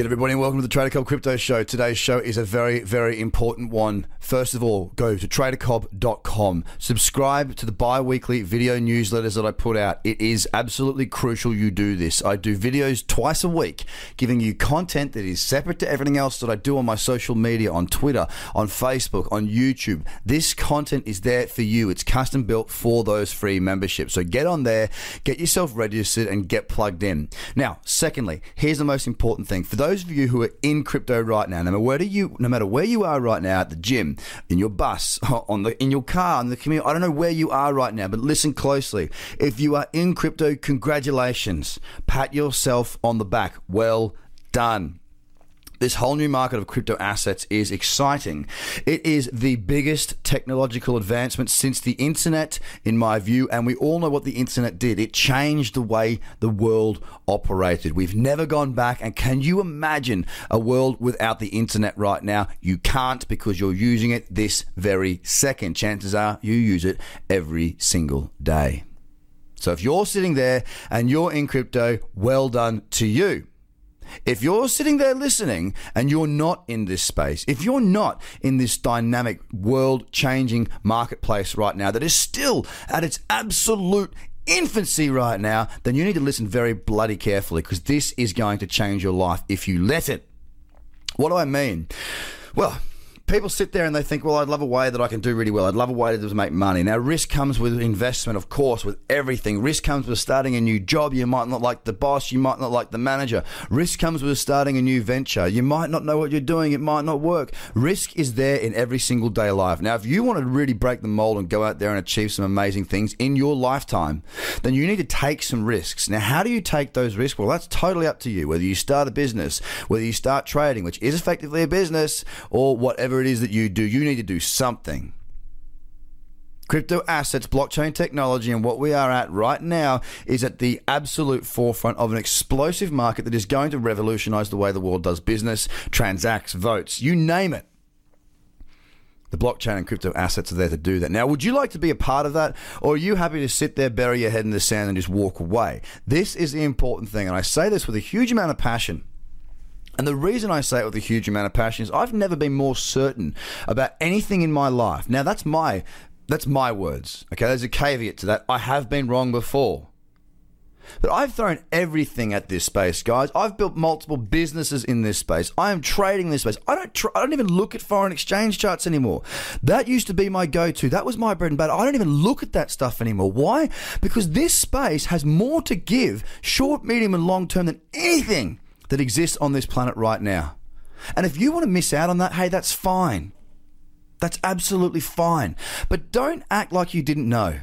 Get everybody and welcome to the Trader Cobb Crypto Show. Today's show is a very, very important one. First of all, go to tradercobb.com. Subscribe to the bi weekly video newsletters that I put out. It is absolutely crucial you do this. I do videos twice a week, giving you content that is separate to everything else that I do on my social media, on Twitter, on Facebook, on YouTube. This content is there for you. It's custom built for those free memberships. So get on there, get yourself registered, and get plugged in. Now, secondly, here's the most important thing. For those of you who are in crypto right now, no matter where you, no matter where you are right now, at the gym, in your bus, on the in your car, in the community, I don't know where you are right now, but listen closely. If you are in crypto, congratulations. Pat yourself on the back. Well done this whole new market of crypto assets is exciting. It is the biggest technological advancement since the internet, in my view, and we all know what the internet did. It changed the way the world operated. We've never gone back, and can you imagine a world without the internet right now? You can't because you're using it this very second. Chances are you use it every single day. So if you're sitting there and you're in crypto, well done to you. If you're sitting there listening and you're not in this space, if you're not in this dynamic, world changing marketplace right now that is still at its absolute infancy right now, then you need to listen very bloody carefully because this is going to change your life if you let it. What do I mean? Well, people sit there and they think, well, I'd love a way that I can do really well. I'd love a way to make money. Now, risk comes with investment, of course, with everything. Risk comes with starting a new job. You might not like the boss. You might not like the manager. Risk comes with starting a new venture. You might not know what you're doing. It might not work. Risk is there in every single day life. Now, if you want to really break the mold and go out there and achieve some amazing things in your lifetime, then you need to take some risks. Now, how do you take those risks? Well, that's totally up to you. Whether you start a business, whether you start trading, which is effectively a business, or whatever it is that you do, you need to do something. Crypto assets, blockchain technology, and what we are at right now is at the absolute forefront of an explosive market that is going to revolutionize the way the world does business, transacts, votes, you name it. The blockchain and crypto assets are there to do that. Now, would you like to be a part of that, or are you happy to sit there, bury your head in the sand, and just walk away? This is the important thing, and I say this with a huge amount of passion. And the reason I say it with a huge amount of passion is I've never been more certain about anything in my life. Now that's my that's my words. Okay, there's a caveat to that. I have been wrong before. But I've thrown everything at this space, guys. I've built multiple businesses in this space. I am trading in this space. I don't. Tr- I don't even look at foreign exchange charts anymore. That used to be my go-to. That was my bread and butter. I don't even look at that stuff anymore. Why? Because this space has more to give, short, medium, and long term, than anything that exists on this planet right now. And if you want to miss out on that, hey, that's fine. That's absolutely fine. But don't act like you didn't know.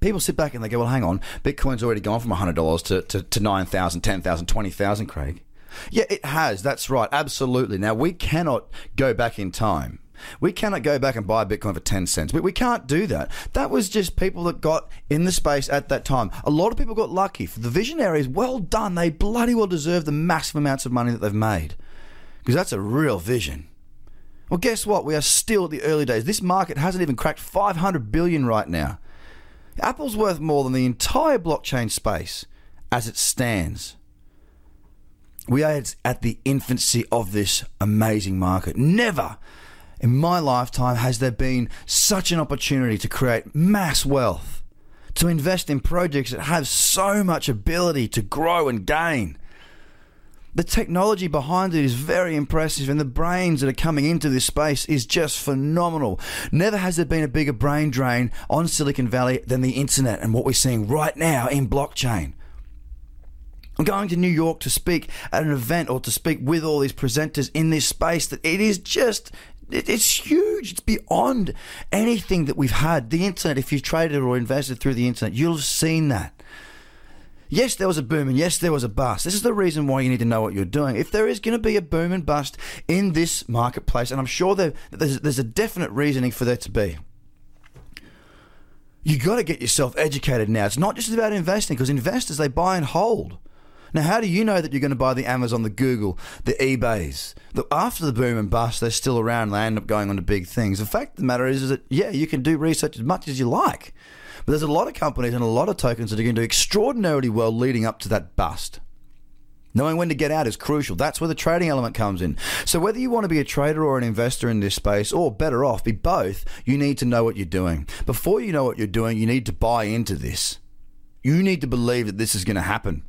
People sit back and they go, well, hang on, Bitcoin's already gone from $100 to, to, to 9,000, 10,000, 20,000, Craig. Yeah, it has. That's right. Absolutely. Now, we cannot go back in time. We cannot go back and buy Bitcoin for 10 cents. We, we can't do that. That was just people that got in the space at that time. A lot of people got lucky. For the visionaries, well done. They bloody well deserve the massive amounts of money that they've made. Because that's a real vision. Well, guess what? We are still at the early days. This market hasn't even cracked 500 billion right now. Apple's worth more than the entire blockchain space as it stands. We are at the infancy of this amazing market. Never in my lifetime has there been such an opportunity to create mass wealth, to invest in projects that have so much ability to grow and gain. The technology behind it is very impressive, and the brains that are coming into this space is just phenomenal. Never has there been a bigger brain drain on Silicon Valley than the internet and what we're seeing right now in blockchain. I'm going to New York to speak at an event or to speak with all these presenters in this space that it is just it's huge. It's beyond anything that we've had. The internet, if you've traded or invested through the internet, you'll have seen that. Yes, there was a boom and yes, there was a bust. This is the reason why you need to know what you're doing. If there is going to be a boom and bust in this marketplace, and I'm sure there, there's, there's a definite reasoning for there to be, you got to get yourself educated now. It's not just about investing because investors, they buy and hold. Now, how do you know that you're going to buy the Amazon, the Google, the eBays? That after the boom and bust, they're still around and they end up going on to big things. The fact of the matter is, is that, yeah, you can do research as much as you like. But there's a lot of companies and a lot of tokens that are going to do extraordinarily well leading up to that bust. Knowing when to get out is crucial. That's where the trading element comes in. So, whether you want to be a trader or an investor in this space, or better off, be both, you need to know what you're doing. Before you know what you're doing, you need to buy into this. You need to believe that this is going to happen.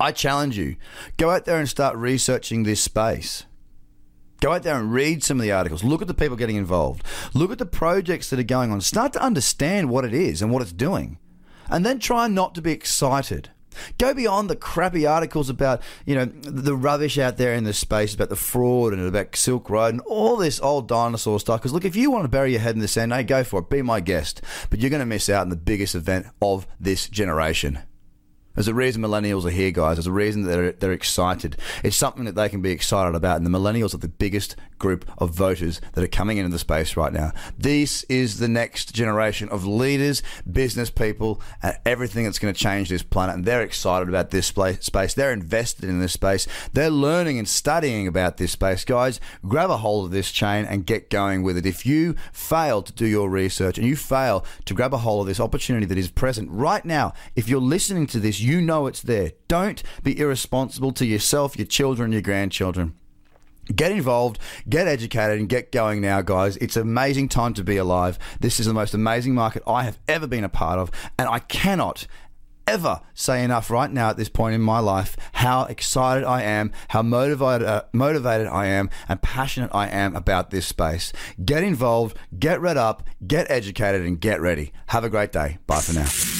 I challenge you go out there and start researching this space. Go out there and read some of the articles. Look at the people getting involved. Look at the projects that are going on. Start to understand what it is and what it's doing. And then try not to be excited. Go beyond the crappy articles about, you know, the rubbish out there in the space about the fraud and about Silk Road and all this old dinosaur stuff. Because look, if you want to bury your head in the sand, hey, go for it. Be my guest. But you're going to miss out on the biggest event of this generation. There's a reason millennials are here, guys. There's a reason that they're, they're excited. It's something that they can be excited about. And the millennials are the biggest group of voters that are coming into the space right now. This is the next generation of leaders, business people, and everything that's going to change this planet. And they're excited about this space. They're invested in this space. They're learning and studying about this space. Guys, grab a hold of this chain and get going with it. If you fail to do your research and you fail to grab a hold of this opportunity that is present right now, if you're listening to this, you know it's there. Don't be irresponsible to yourself, your children, your grandchildren. Get involved, get educated, and get going now, guys. It's an amazing time to be alive. This is the most amazing market I have ever been a part of, and I cannot ever say enough right now at this point in my life how excited I am, how motivated uh, motivated I am, and passionate I am about this space. Get involved, get read up, get educated, and get ready. Have a great day. Bye for now